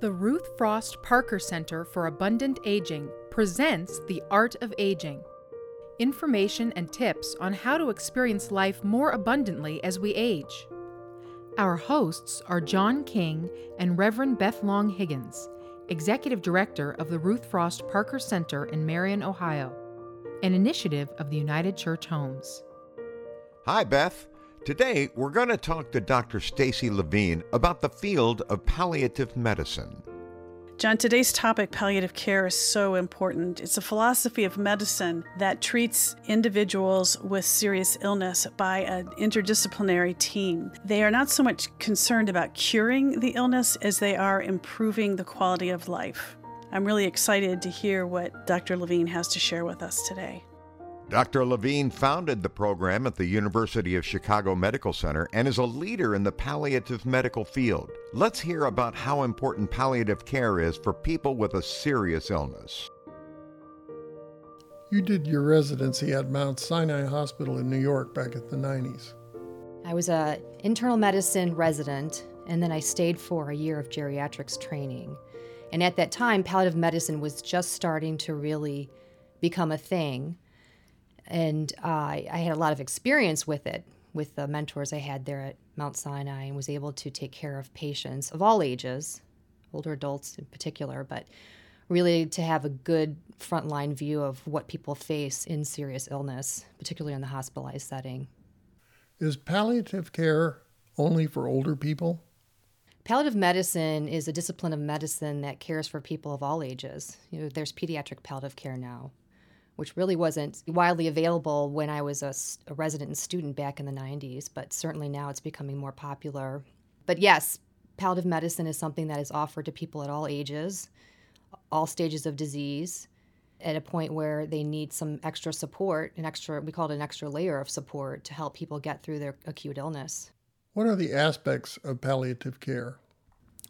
The Ruth Frost Parker Center for Abundant Aging presents The Art of Aging. Information and tips on how to experience life more abundantly as we age. Our hosts are John King and Reverend Beth Long Higgins, Executive Director of the Ruth Frost Parker Center in Marion, Ohio, an initiative of the United Church Homes. Hi, Beth. Today, we're going to talk to Dr. Stacie Levine about the field of palliative medicine. John, today's topic, palliative care, is so important. It's a philosophy of medicine that treats individuals with serious illness by an interdisciplinary team. They are not so much concerned about curing the illness as they are improving the quality of life. I'm really excited to hear what Dr. Levine has to share with us today. Dr. Levine founded the program at the University of Chicago Medical Center and is a leader in the palliative medical field. Let's hear about how important palliative care is for people with a serious illness. You did your residency at Mount Sinai Hospital in New York back in the 90s. I was a internal medicine resident and then I stayed for a year of geriatrics training. And at that time palliative medicine was just starting to really become a thing and uh, I had a lot of experience with it with the mentors I had there at Mount Sinai and was able to take care of patients of all ages, older adults in particular, but really to have a good frontline view of what people face in serious illness, particularly in the hospitalized setting. Is palliative care only for older people? Palliative medicine is a discipline of medicine that cares for people of all ages. You know, there's pediatric palliative care now which really wasn't widely available when I was a, a, resident and student back in the 90s, but certainly now it's becoming more popular. But yes, palliative medicine is something that is offered to people at all ages, all stages of disease, at a point where they need some extra support, an extra, we call it an extra layer of support to help people get through their acute illness. What are the aspects of palliative care?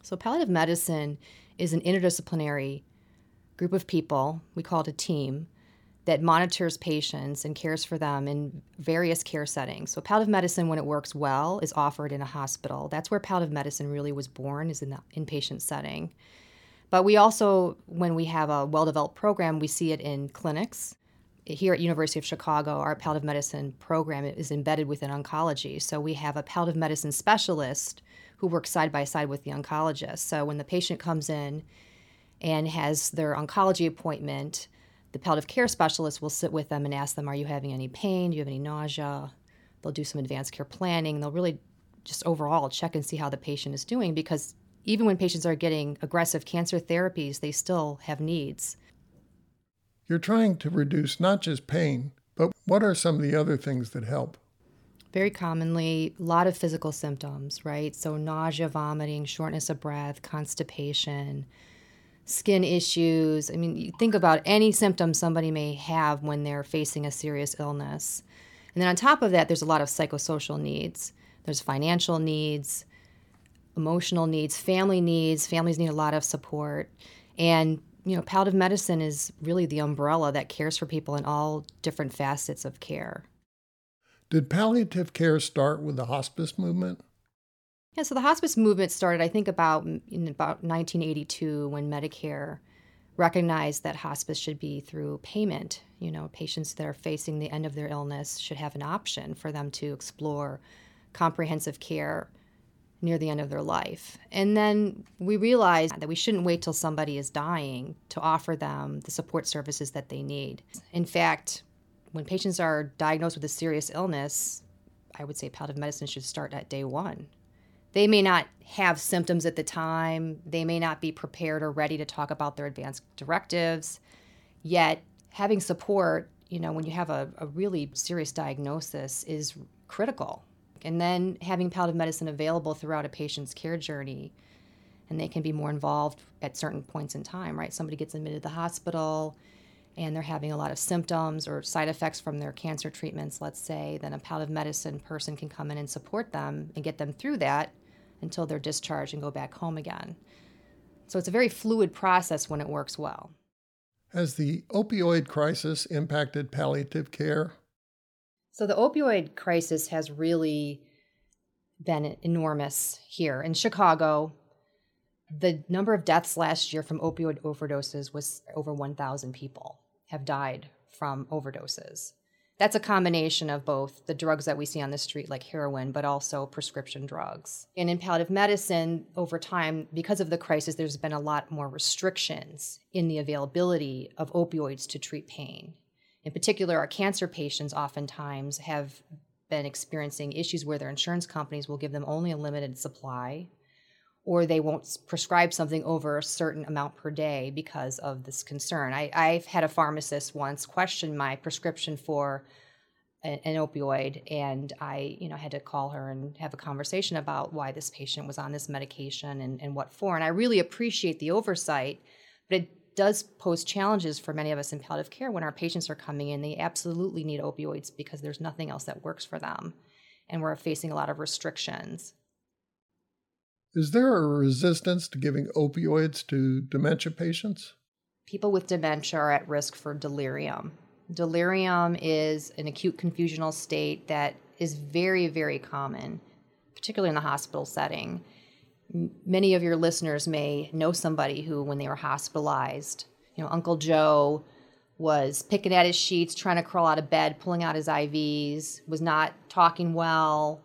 So, palliative medicine is an interdisciplinary group of people, we call it a team that monitors patients and cares for them in various care settings. So palliative medicine, when it works well, is offered in a hospital. That's where palliative medicine really was born, is in the inpatient setting. But we also, when we have a well-developed program, we see it in clinics. Here at University of Chicago, our palliative medicine program is embedded within oncology. So we have a palliative medicine specialist who works side by side with the oncologist. So when the patient comes in and has their oncology appointment, the palliative care specialist will sit with them and ask them, Are you having any pain? Do you have any nausea? They'll do some advanced care planning. They'll really just overall check and see how the patient is doing because even when patients are getting aggressive cancer therapies, they still have needs. You're trying to reduce not just pain, but what are some of the other things that help? Very commonly, a lot of physical symptoms, right? So, nausea, vomiting, shortness of breath, constipation, skin issues. I mean, you think about any symptom somebody may have when they're facing a serious illness. And then on top of that, there's a lot of psychosocial needs. There's financial needs, emotional needs, family needs. Families need a lot of support. And, you know, palliative medicine is really the umbrella that cares for people in all different facets of care. Did palliative care start with the hospice movement? Yeah, so the hospice movement started, I think, about mm, in about 1982 when Medicare recognized that hospice should be through payment. You know, patients that are facing the end of their illness should have an option for them to explore comprehensive care near the end of their life. And then we realized that we shouldn't wait till somebody is dying to offer them the support services that they need. In fact, when patients are diagnosed with a serious illness, I would say palliative medicine should start at day one they may not have symptoms at the time. They may not be prepared or ready to talk about their advanced directives. Yet, having support, you know, when you have a, a really serious diagnosis is critical. And then having palliative medicine available throughout a patient's care journey, and they can be more involved at certain points in time, right? Somebody gets admitted to the hospital and they're having a lot of symptoms or side effects from their cancer treatments, let's say, then a palliative medicine person can come in and support them and get them through that until they're discharged and go back home again. So it's a very fluid process when it works well. Has the opioid crisis impacted palliative care? So the opioid crisis has really been enormous here in Chicago. The number of deaths last year from opioid overdoses was over 1,000 people have died from overdoses. That's a combination of both the drugs that we see on the street, like heroin, but also prescription drugs. And in palliative medicine, over time, because of the crisis, there's been a lot more restrictions in the availability of opioids to treat pain. In particular, our cancer patients oftentimes have been experiencing issues where their insurance companies will give them only a limited supply or they won't prescribe something over a certain amount per day because of this concern. I, I've had a pharmacist once question my prescription for an, an, opioid, and I, you know, had to call her and have a conversation about why this patient was on this medication and, and what for. And I really appreciate the oversight, but it does pose challenges for many of us in palliative care when our patients are coming in. They absolutely need opioids because there's nothing else that works for them, and we're facing a lot of restrictions. Is there a resistance to giving opioids to dementia patients? People with dementia are at risk for delirium. Delirium is an acute confusional state that is very, very common, particularly in the hospital setting. many of your listeners may know somebody who, when they were hospitalized, you know, Uncle Joe was picking at his sheets, trying to crawl out of bed, pulling out his IVs, was not talking well,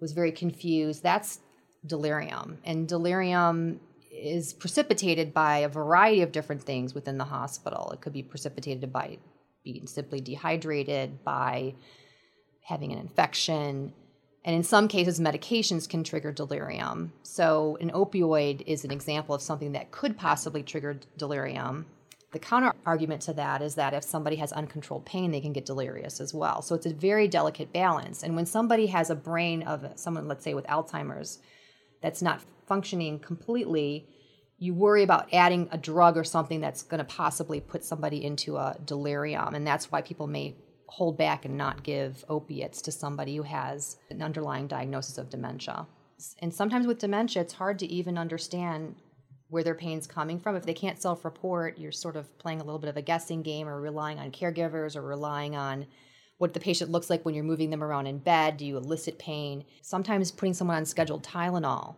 was very confused. That's delirium. And delirium is precipitated by a variety of different things within the hospital. It could be precipitated by being simply dehydrated, by having an infection, and in some cases, medications can trigger delirium. So, an opioid is an example of something that could possibly trigger delirium. The counter argument to that is that if somebody has uncontrolled pain, they can get delirious as well. So, it's a very delicate balance. And when somebody has a brain of someone, let's say with Alzheimer's, that's not functioning completely, you worry about adding a drug or something that's going to possibly put somebody into a delirium. And that's why people may hold back and not give opiates to somebody who has an underlying diagnosis of dementia. And sometimes with dementia, it's hard to even understand where their pain's coming from. If they can't self report, you're sort of playing a little bit of a guessing game or relying on caregivers or relying on what the patient looks like when you're moving them around in bed. Do you elicit pain? Sometimes putting someone on scheduled Tylenol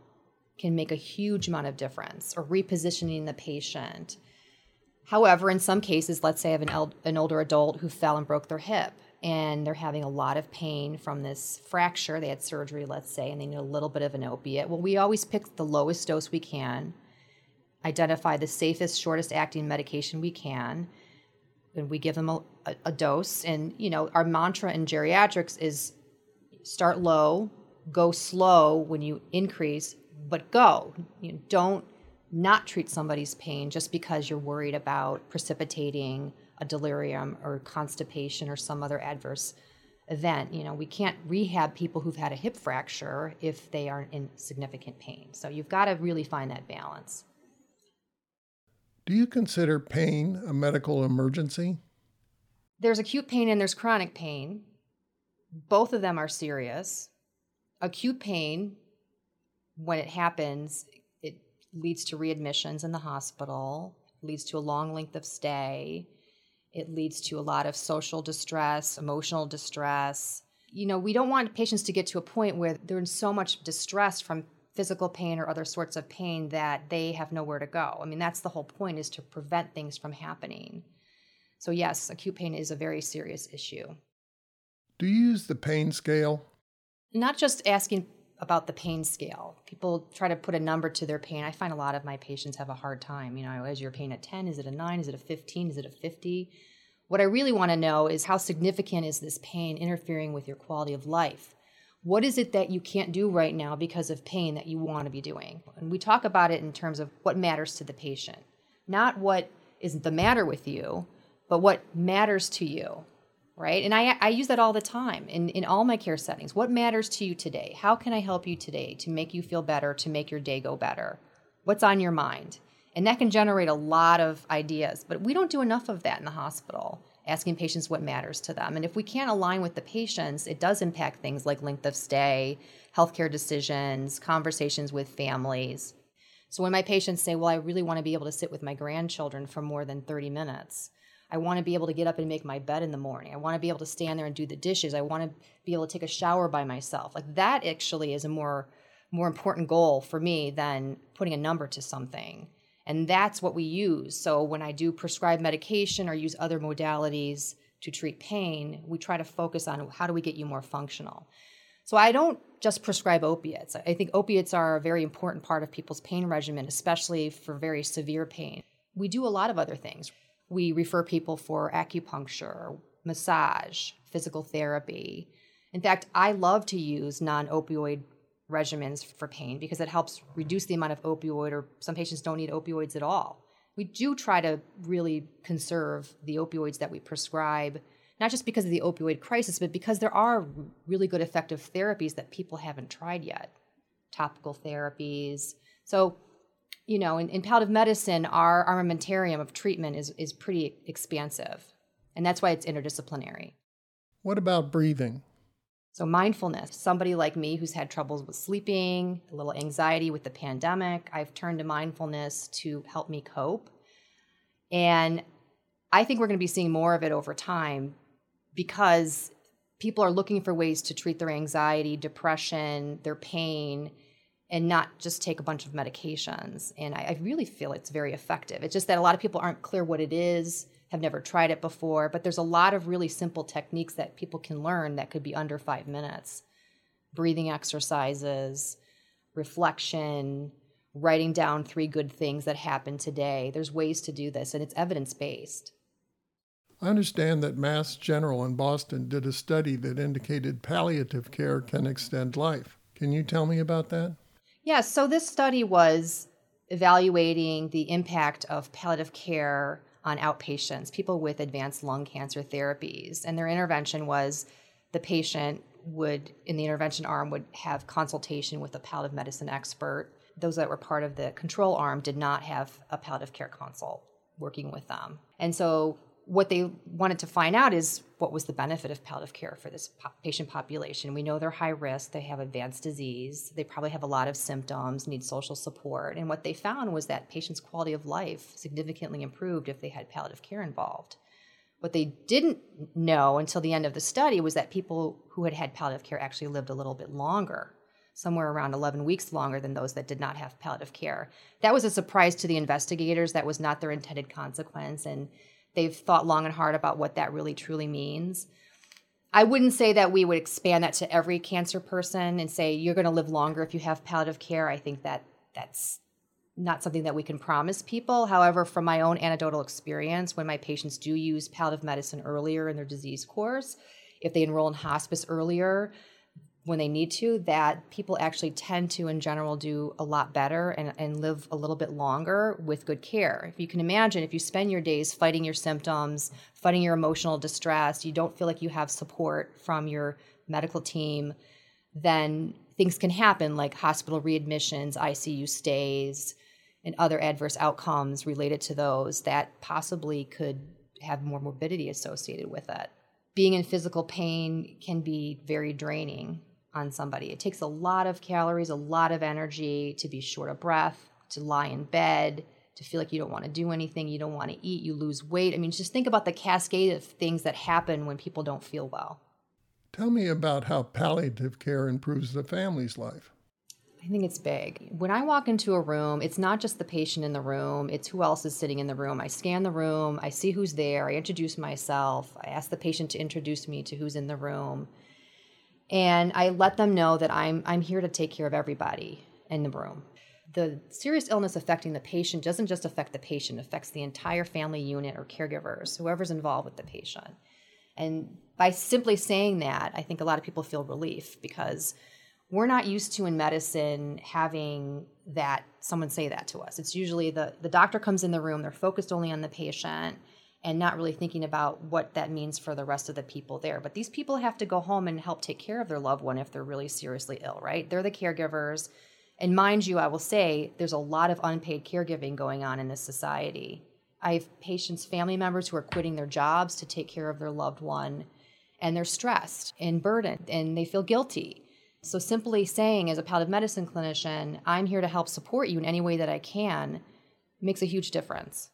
can make a huge amount of difference, or repositioning the patient. However, in some cases, let's say I have an, el- an older adult who fell and broke their hip and they're having a lot of pain from this fracture. They had surgery, let's say, and they need a little bit of an opiate. Well, we always pick the lowest dose we can, identify the safest, shortest acting medication we can, and we give them a, a, a dose. And, you know, our mantra in geriatrics is start low, go slow when you increase, but go. You know, don't not treat somebody's pain just because you're worried about precipitating a delirium or constipation or some other adverse event. You know, we can't rehab people who've had a hip fracture if they aren't in significant pain. So you've got to really find that balance. Do you consider pain a medical emergency? There's acute pain and there's chronic pain. Both of them are serious. Acute pain, when it happens, it leads to readmissions in the hospital, leads to a long length of stay. It leads to a lot of social distress, emotional distress. You know, we don't want patients to get to a point where they're in so much distress from physical pain or other sorts of pain that they have nowhere to go. I mean, that's the whole point is to prevent things from happening. So, yes, acute pain is a very serious issue. Do you use the pain scale? Not just asking about the pain scale. People try to put a number to their pain. I find a lot of my patients have a hard time. You know, is your pain at 10? Is it a 9? Is it a 15? Is it a 50? What I really want to know is how significant is this pain interfering with your quality of life? What is it that you can't do right now because of pain that you want to be doing? And we talk about it in terms of what matters to the patient, not what isn't the matter with you, but what matters to you, right? And I, I use that all the time in, in all my care settings. What matters to you today? How can I help you today to make you feel better, to make your day go better? What's on your mind? And that can generate a lot of ideas, but we don't do enough of that in the hospital asking patients what matters to them. And if we can't align with the patients, it does impact things like length of stay, healthcare decisions, conversations with families. So when my patients say, Well, I really want to be able to sit with my grandchildren for more than 30 minutes, I want to be able to get up and make my bed in the morning. I want to be able to stand there and do the dishes. I want to be able to take a shower by myself. Like that actually is a more more important goal for me than putting a number to something. And that's what we use. So when I do prescribe medication or use other modalities to treat pain, we try to focus on how do we get you more functional. So I don't just prescribe opiates. I think opiates are a very important part of people's pain regimen, especially for very severe pain. We do a lot of other things. We refer people for acupuncture, massage, physical therapy. In fact, I love to use non opioid regimens for pain because it helps reduce the amount of opioid, or some patients don't need opioids at all. We do try to really conserve the opioids that we prescribe, not just because of the opioid crisis, but because there are really good effective therapies that people haven't tried yet, topical therapies. So, you know, in, in palliative medicine, our armamentarium of treatment is, is pretty expansive, and that's why it's interdisciplinary. What about breathing? So, mindfulness, somebody like me who's had troubles with sleeping, a little anxiety with the pandemic, I've turned to mindfulness to help me cope. And I think we're going to be seeing more of it over time because people are looking for ways to treat their anxiety, depression, their pain, and not just take a bunch of medications. And I, I really feel it's very effective. It's just that a lot of people aren't clear what it is have never tried it before, but there's a lot of really simple techniques that people can learn that could be under five minutes breathing exercises, reflection, writing down three good things that happened today. There's ways to do this, and it's evidence based. I understand that Mass General in Boston did a study that indicated palliative care can extend life. Can you tell me about that? Yes, yeah, so this study was evaluating the impact of palliative care on outpatients, people with advanced lung cancer therapies. And their intervention was the patient would, in the intervention arm, would have consultation with a palliative medicine expert. Those that were part of the control arm did not have a palliative care consult working with them. And so what they wanted to find out is what was the benefit of palliative care for this po- patient population. We know they're high risk, they have advanced disease, they probably have a lot of symptoms, need social support. And what they found was that patients' quality of life significantly improved if they had palliative care involved. What they didn't know until the end of the study was that people who had had palliative care actually lived a little bit longer, somewhere around 11 weeks longer than those that did not have palliative care. That was a surprise to the investigators. That was not their intended consequence. And they've thought long and hard about what that really truly means. I wouldn't say that we would expand that to every cancer person and say you're going to live longer if you have palliative care. I think that that's not something that we can promise people. However, from my own anecdotal experience, when my patients do use palliative medicine earlier in their disease course, if they enroll in hospice earlier, when they need to, that people actually tend to, in general, do a lot better and, and live a little bit longer with good care. If you can imagine, if you spend your days fighting your symptoms, fighting your emotional distress, you don't feel like you have support from your medical team, then things can happen like hospital readmissions, ICU stays, and other adverse outcomes related to those that possibly could have more morbidity associated with it. Being in physical pain can be very draining on somebody. It takes a lot of calories, a lot of energy to be short of breath, to lie in bed, to feel like you don't want to do anything, you don't want to eat, you lose weight. I mean, just think about the cascade of things that happen when people don't feel well. Tell me about how palliative care improves the family's life. I think it's big. When I walk into a room, it's not just the patient in the room, it's who else is sitting in the room. I scan the room, I see who's there, I introduce myself, I ask the patient to introduce me to who's in the room and I let them know that I'm I'm here to take care of everybody in the room. The serious illness affecting the patient doesn't just affect the patient, it affects the entire family unit or caregivers, whoever's involved with the patient. And by simply saying that, I think a lot of people feel relief because we're not used to in medicine having that someone say that to us. It's usually the the doctor comes in the room, they're focused only on the patient and not really thinking about what that means for the rest of the people there. But these people have to go home and help take care of their loved one if they're really seriously ill, right? They're the caregivers. And mind you, I will say there's a lot of unpaid caregiving going on in this society. I have patients, family members who are quitting their jobs to take care of their loved one, and they're stressed and burdened and they feel guilty. So, simply saying, as a palliative medicine clinician, I'm here to help support you in any way that I can makes a huge difference.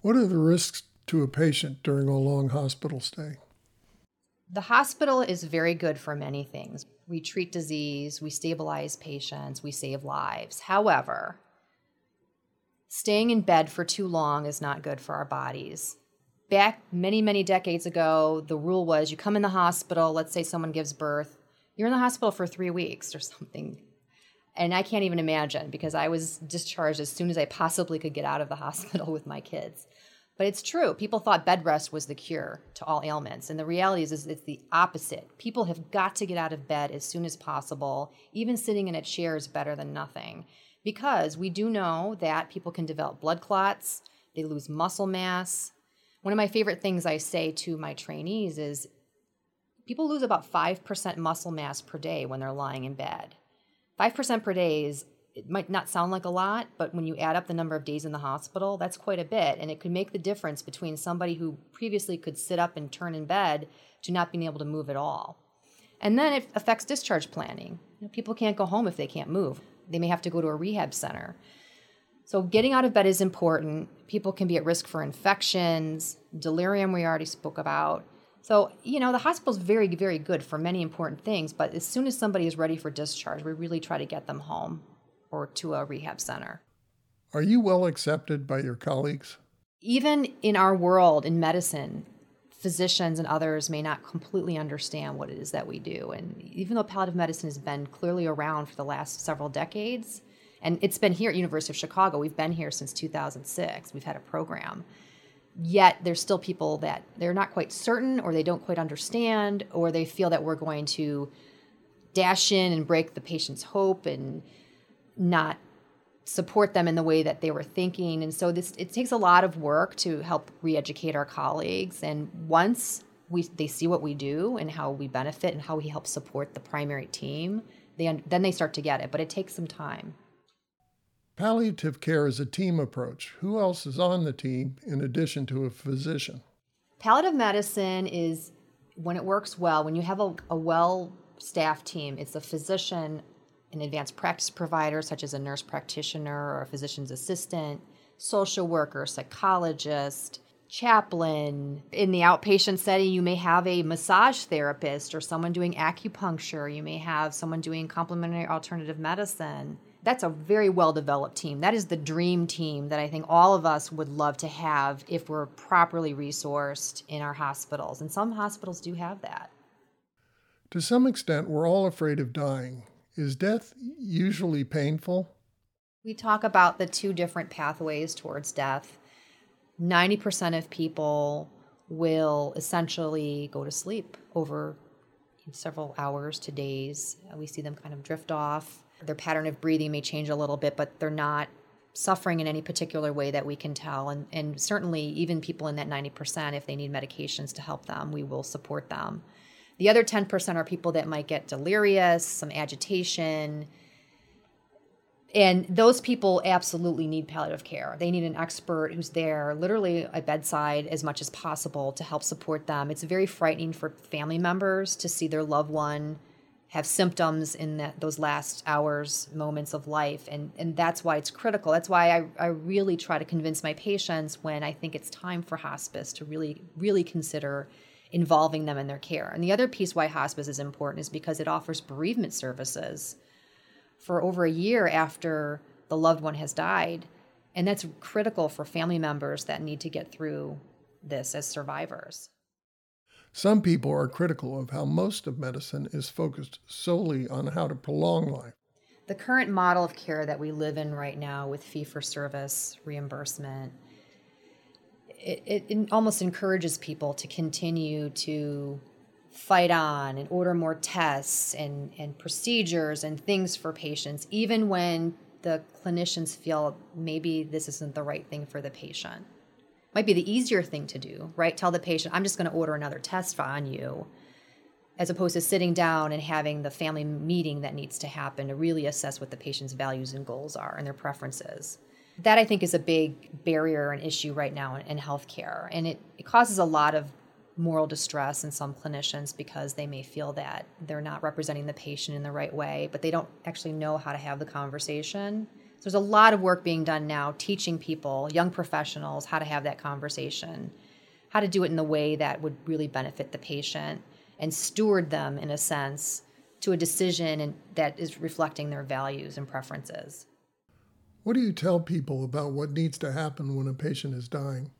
What are the risks to a patient during a long hospital stay? The hospital is very good for many things. We treat disease, we stabilize patients, we save lives. However, staying in bed for too long is not good for our bodies. Back many, many decades ago, the rule was you come in the hospital, let's say someone gives birth, you're in the hospital for three weeks or something. And I can't even imagine because I was discharged as soon as I possibly could get out of the hospital with my kids. But it's true. People thought bed rest was the cure to all ailments. And the reality is, is it's the opposite. People have got to get out of bed as soon as possible. Even sitting in a chair is better than nothing. Because we do know that people can develop blood clots, they lose muscle mass. One of my favorite things I say to my trainees is people lose about 5% muscle mass per day when they're lying in bed. 5% per day is it might not sound like a lot, but when you add up the number of days in the hospital, that's quite a bit. And it could make the difference between somebody who previously could sit up and turn in bed to not being able to move at all. And then it affects discharge planning. You know, people can't go home if they can't move, they may have to go to a rehab center. So, getting out of bed is important. People can be at risk for infections, delirium, we already spoke about. So, you know, the hospital is very, very good for many important things, but as soon as somebody is ready for discharge, we really try to get them home or to a rehab center. Are you well accepted by your colleagues? Even in our world, in medicine, physicians and others may not completely understand what it is that we do. And even though palliative medicine has been clearly around for the last several decades, and it's been here at University of Chicago, we've been here since 2006. We've had a program. Yet there's still people that they're not quite certain or they don't quite understand or they feel that we're going to dash in and break the patient's hope and not support them in the way that they were thinking. And so this it takes a lot of work to help re-educate our colleagues. And once we they see what we do and how we benefit and how we help support the primary team they then they start to get it. But it takes some time. Palliative care is a team approach. Who else is on the team in addition to a physician? Palliative medicine is when it works well when you have a, a well staffed team it's a physician an advanced practice provider, such as a nurse practitioner or a physician's assistant, social worker, psychologist, chaplain. In the outpatient setting, you may have a massage therapist or someone doing acupuncture. You may have someone doing complementary alternative medicine. That's a very well developed team. That is the dream team that I think all of us would love to have if we're properly resourced in our hospitals. And some hospitals do have that. To some extent, we're all afraid of dying. Is death usually painful? We talk about the two different pathways towards death. 90% of people will essentially go to sleep over several hours to days. We see them kind of drift off. Their pattern of breathing may change a little bit, but they're not suffering in any particular way that we can tell. And, and certainly, even people in that 90%, if they need medications to help them, we will support them. The other 10% are people that might get delirious, some agitation. And those people absolutely need palliative care. They need an expert who's there, literally at bedside as much as possible to help support them. It's very frightening for family members to see their loved one have symptoms in those last hours, moments of life. And, and that's why it's critical. That's why I, I really try to convince my patients when I think it's time for hospice to really, really consider involving them in their care. And the other piece why hospice is important is because it offers bereavement services for over a year after the loved one has died. And that's critical for family members that need to get through this as survivors. Some people are critical of how most of medicine is focused solely on how to prolong life. The current model of care that we live in right now with fee for service reimbursement it, it almost encourages people to continue to fight on and order more tests and, and procedures and things for patients, even when the clinicians feel maybe this isn't the right thing for the patient. Might be the easier thing to do, right? Tell the patient, I'm just going to order another test on you, as opposed to sitting down and having the family meeting that needs to happen to really assess what the patient's values and goals are and their preferences that I think is a big barrier and issue right now in, in healthcare. And it, it causes a lot of moral distress in some clinicians because they may feel that they're not representing the patient in the right way, but they don't actually know how to have the conversation. So there's a lot of work being done now teaching people, young professionals, how to have that conversation, how to do it in the way that would really benefit the patient. and steward them in a sense to a decision and that is reflecting their values and preferences. What do you tell people about what needs to happen when a patient is dying?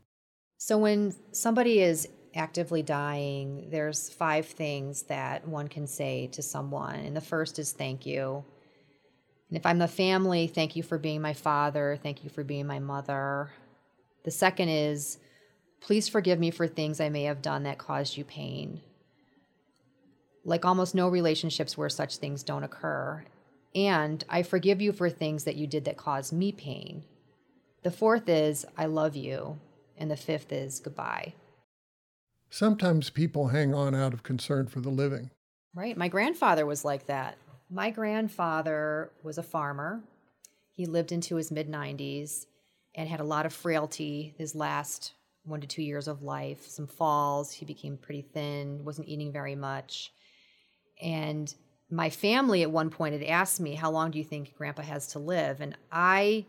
So, when somebody is actively dying, there's five things that one can say to someone. And the first is thank you. And if I'm the family, thank you for being my father. Thank you for being my mother. The second is please forgive me for things I may have done that caused you pain. Like almost no relationships where such things don't occur. And I forgive you for things that you did that caused me pain. The fourth is I love you. And the fifth is goodbye. Sometimes people hang on out of concern for the living. Right. My grandfather was like that. My grandfather was a farmer. He lived into his mid 90s and had a lot of frailty his last one to two years of life, some falls. He became pretty thin, wasn't eating very much. And my family at one point had asked me, How long do you think grandpa has to live? And I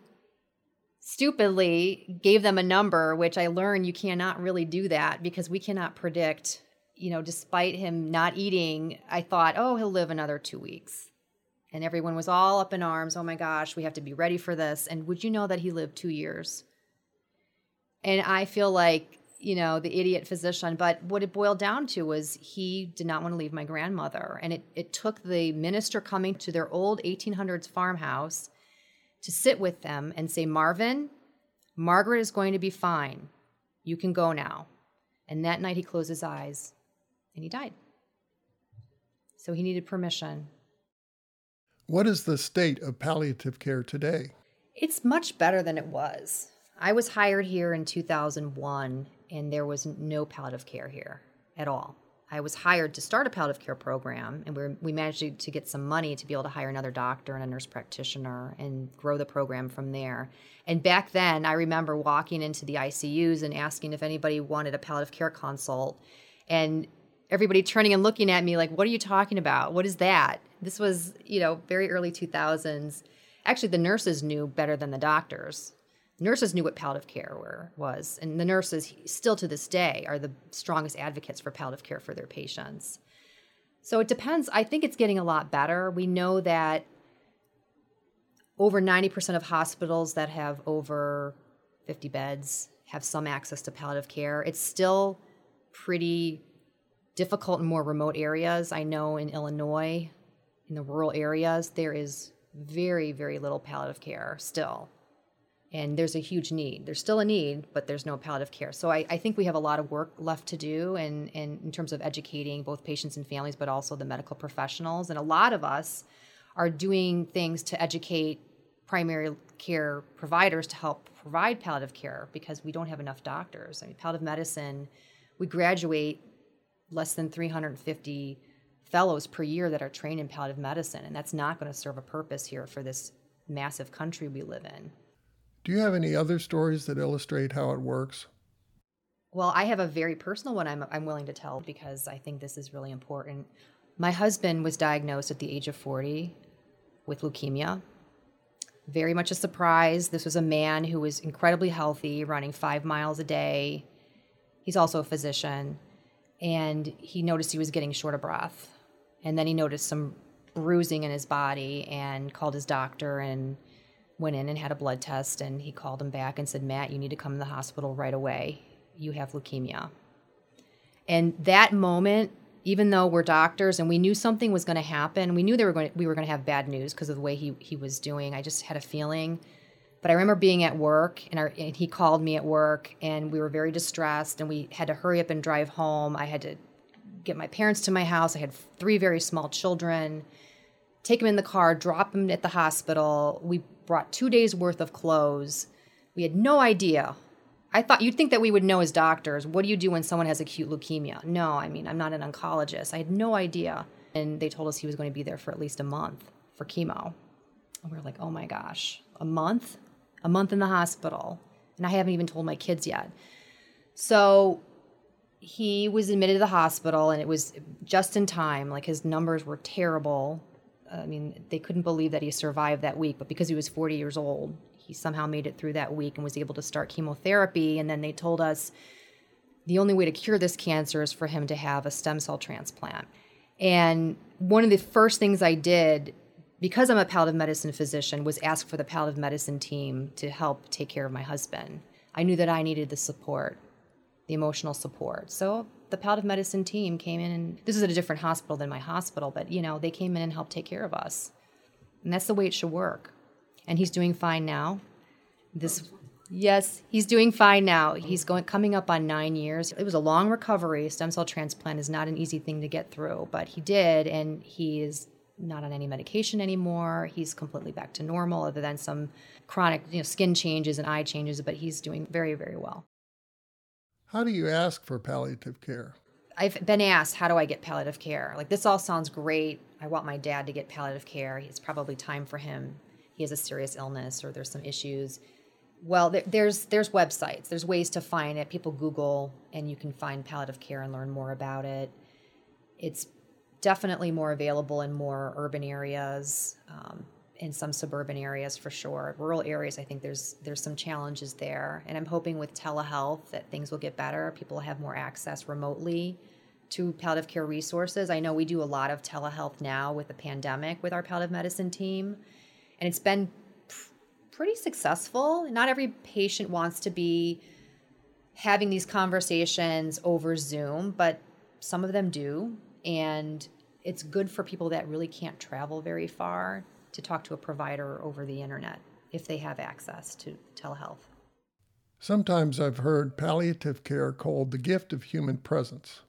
stupidly gave them a number, which I learned you cannot really do that because we cannot predict. You know, despite him not eating, I thought, oh, he'll live another two weeks. And everyone was all up in arms. Oh my gosh, we have to be ready for this. And would you know that he lived two years? And I feel like, you know, the idiot physician. But what it boiled down to was he did not want to leave my grandmother. And it, it took the minister coming to their old 1800s farmhouse to sit with them and say, Marvin, Margaret is going to be fine. You can go now. And that night he closed his eyes and he died. So he needed permission. What is the state of palliative care today? It's much better than it was. I was hired here in 2001 and there was no palliative care here at all. I was hired to start a palliative care program, and we, we managed to, to, get some money to be able to hire another doctor and a nurse practitioner and grow the program from there. And back then, I remember walking into the ICUs and asking if anybody wanted a palliative care consult, and everybody turning and looking at me like, "What are you talking about? What is that?" This was, you know, very early 2000s. Actually, the nurses knew better than the doctors nurses knew what palliative care were, was, and the nurses still to this day are the strongest advocates for palliative care for their patients. So it depends. I think it's getting a lot better. We know that over 90% of hospitals that have over 50 beds have some access to palliative care. It's still pretty difficult in more remote areas. I know in Illinois, in the rural areas, there is very, very little palliative care still and there's a huge need. There's still a need, but there's no palliative care. So I, I, think we have a lot of work left to do, and, in terms of educating both patients and families, but also the medical professionals. And a lot of us are doing things to educate primary care providers to help provide palliative care because we don't have enough doctors. I mean, palliative medicine, we graduate less than 350 fellows per year that are trained in palliative medicine, and that's not going to serve a purpose here for this massive country we live in. Do you have any other stories that illustrate how it works? Well, I have a very personal one I'm, I'm willing to tell because I think this is really important. My husband was diagnosed at the age of 40 with leukemia. Very much a surprise. This was a man who was incredibly healthy, running five miles a day. He's also a physician. And he noticed he was getting short of breath. And then he noticed some bruising in his body and called his doctor and went in and had a blood test, and he called him back and said, Matt, you need to come to the hospital right away. You have leukemia. And that moment, even though we're doctors and we knew something was going to happen, we knew they were going we were going to have bad news because of the way he, he was doing. I just had a feeling. But I remember being at work, and, our, and he called me at work, and we were very distressed, and we had to hurry up and drive home. I had to get my parents to my house. I had three very small children. Take them in the car, drop them at the hospital. We brought two days worth of clothes. We had no idea. I thought you'd think that we would know as doctors. What do you do when someone has acute leukemia? No, I mean, I'm not an oncologist. I had no idea. And they told us he was going to be there for at least a month for chemo. And we were like, oh my gosh, a month? A month in the hospital. And I haven't even told my kids yet. So he was admitted to the hospital and it was just in time. Like his numbers were terrible. I mean, they couldn't believe that he survived that week, but because he was 40 years old, he somehow made it through that week and was able to start chemotherapy. And then they told us the only way to cure this cancer is for him to have a stem cell transplant. And one of the first things I did, because I'm a palliative medicine physician, was ask for the palliative medicine team to help take care of my husband. I knew that I needed the support, the emotional support. So the palliative medicine team came in, and this is at a different hospital than my hospital, but you know, they came in and helped take care of us. And that's the way it should work. And he's doing fine now. This Yes, he's doing fine now. He's going coming up on 9 years. It was a long recovery. Stem cell transplant is not an easy thing to get through, but he did and he is not on any medication anymore. He's completely back to normal other than some chronic, you know, skin changes and eye changes, but he's doing very very well. How do you ask for palliative care? I've been asked, how do I get palliative care? Like, this all sounds great. I want my dad to get palliative care. It's probably time for him. He has a serious illness or there's some issues well, there, there's there's websites. There's ways to find it. People Google, and you can find palliative care and learn more about it. It's definitely more available in more urban areas, um, in some suburban areas for sure. Rural areas, I think there's there's some challenges there, and I'm hoping with telehealth that things will get better. People have more access remotely to palliative care resources. I know we do a lot of telehealth now with the pandemic with our palliative medicine team, and it's been pretty successful. Not every patient wants to be having these conversations over Zoom, but some of them do. And it's good for people that really can't travel very far to talk to a provider over the internet if they have access to telehealth. Sometimes I've heard palliative care called the gift of human presence.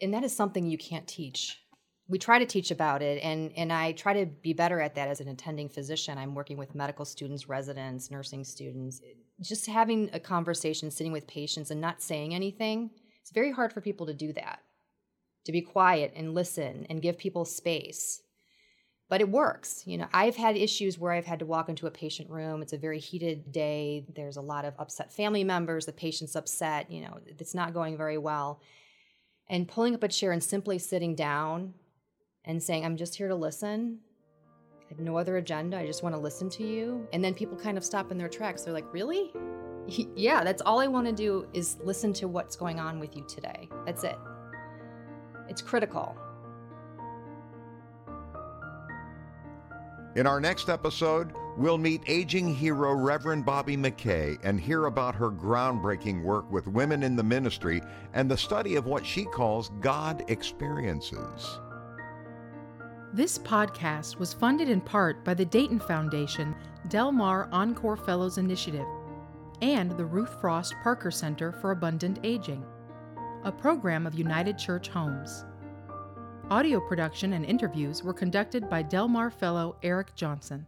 And that is something you can't teach we try to teach about it and and I try to be better at that as an attending physician. I'm working with medical students, residents, nursing students. Just having a conversation, sitting with patients and not saying anything. It's very hard for people to do that. To be quiet and listen and give people space. But it works. You know, I've had issues where I've had to walk into a patient room. It's a very heated day. There's a lot of upset family members. The patient's upset. You know, it's not going very well. And pulling up a chair and simply sitting down and saying, I'm just here to listen. I have no other agenda. I just want to listen to you. And then people kind of stop in their tracks. They're like, Really? yeah, that's all I want to do is listen to what's going on with you today. That's it. It's critical. In our next episode, we'll meet aging hero Reverend Bobby McKay and hear about her groundbreaking work with women in the ministry and the study of what she calls God experiences. This podcast was funded in part by the Dayton Foundation Del Mar Encore Fellows Initiative and the Ruth Frost Parker Center for Abundant Aging, a program of United Church Homes. Audio production and interviews were conducted by Del Mar Fellow Eric Johnson.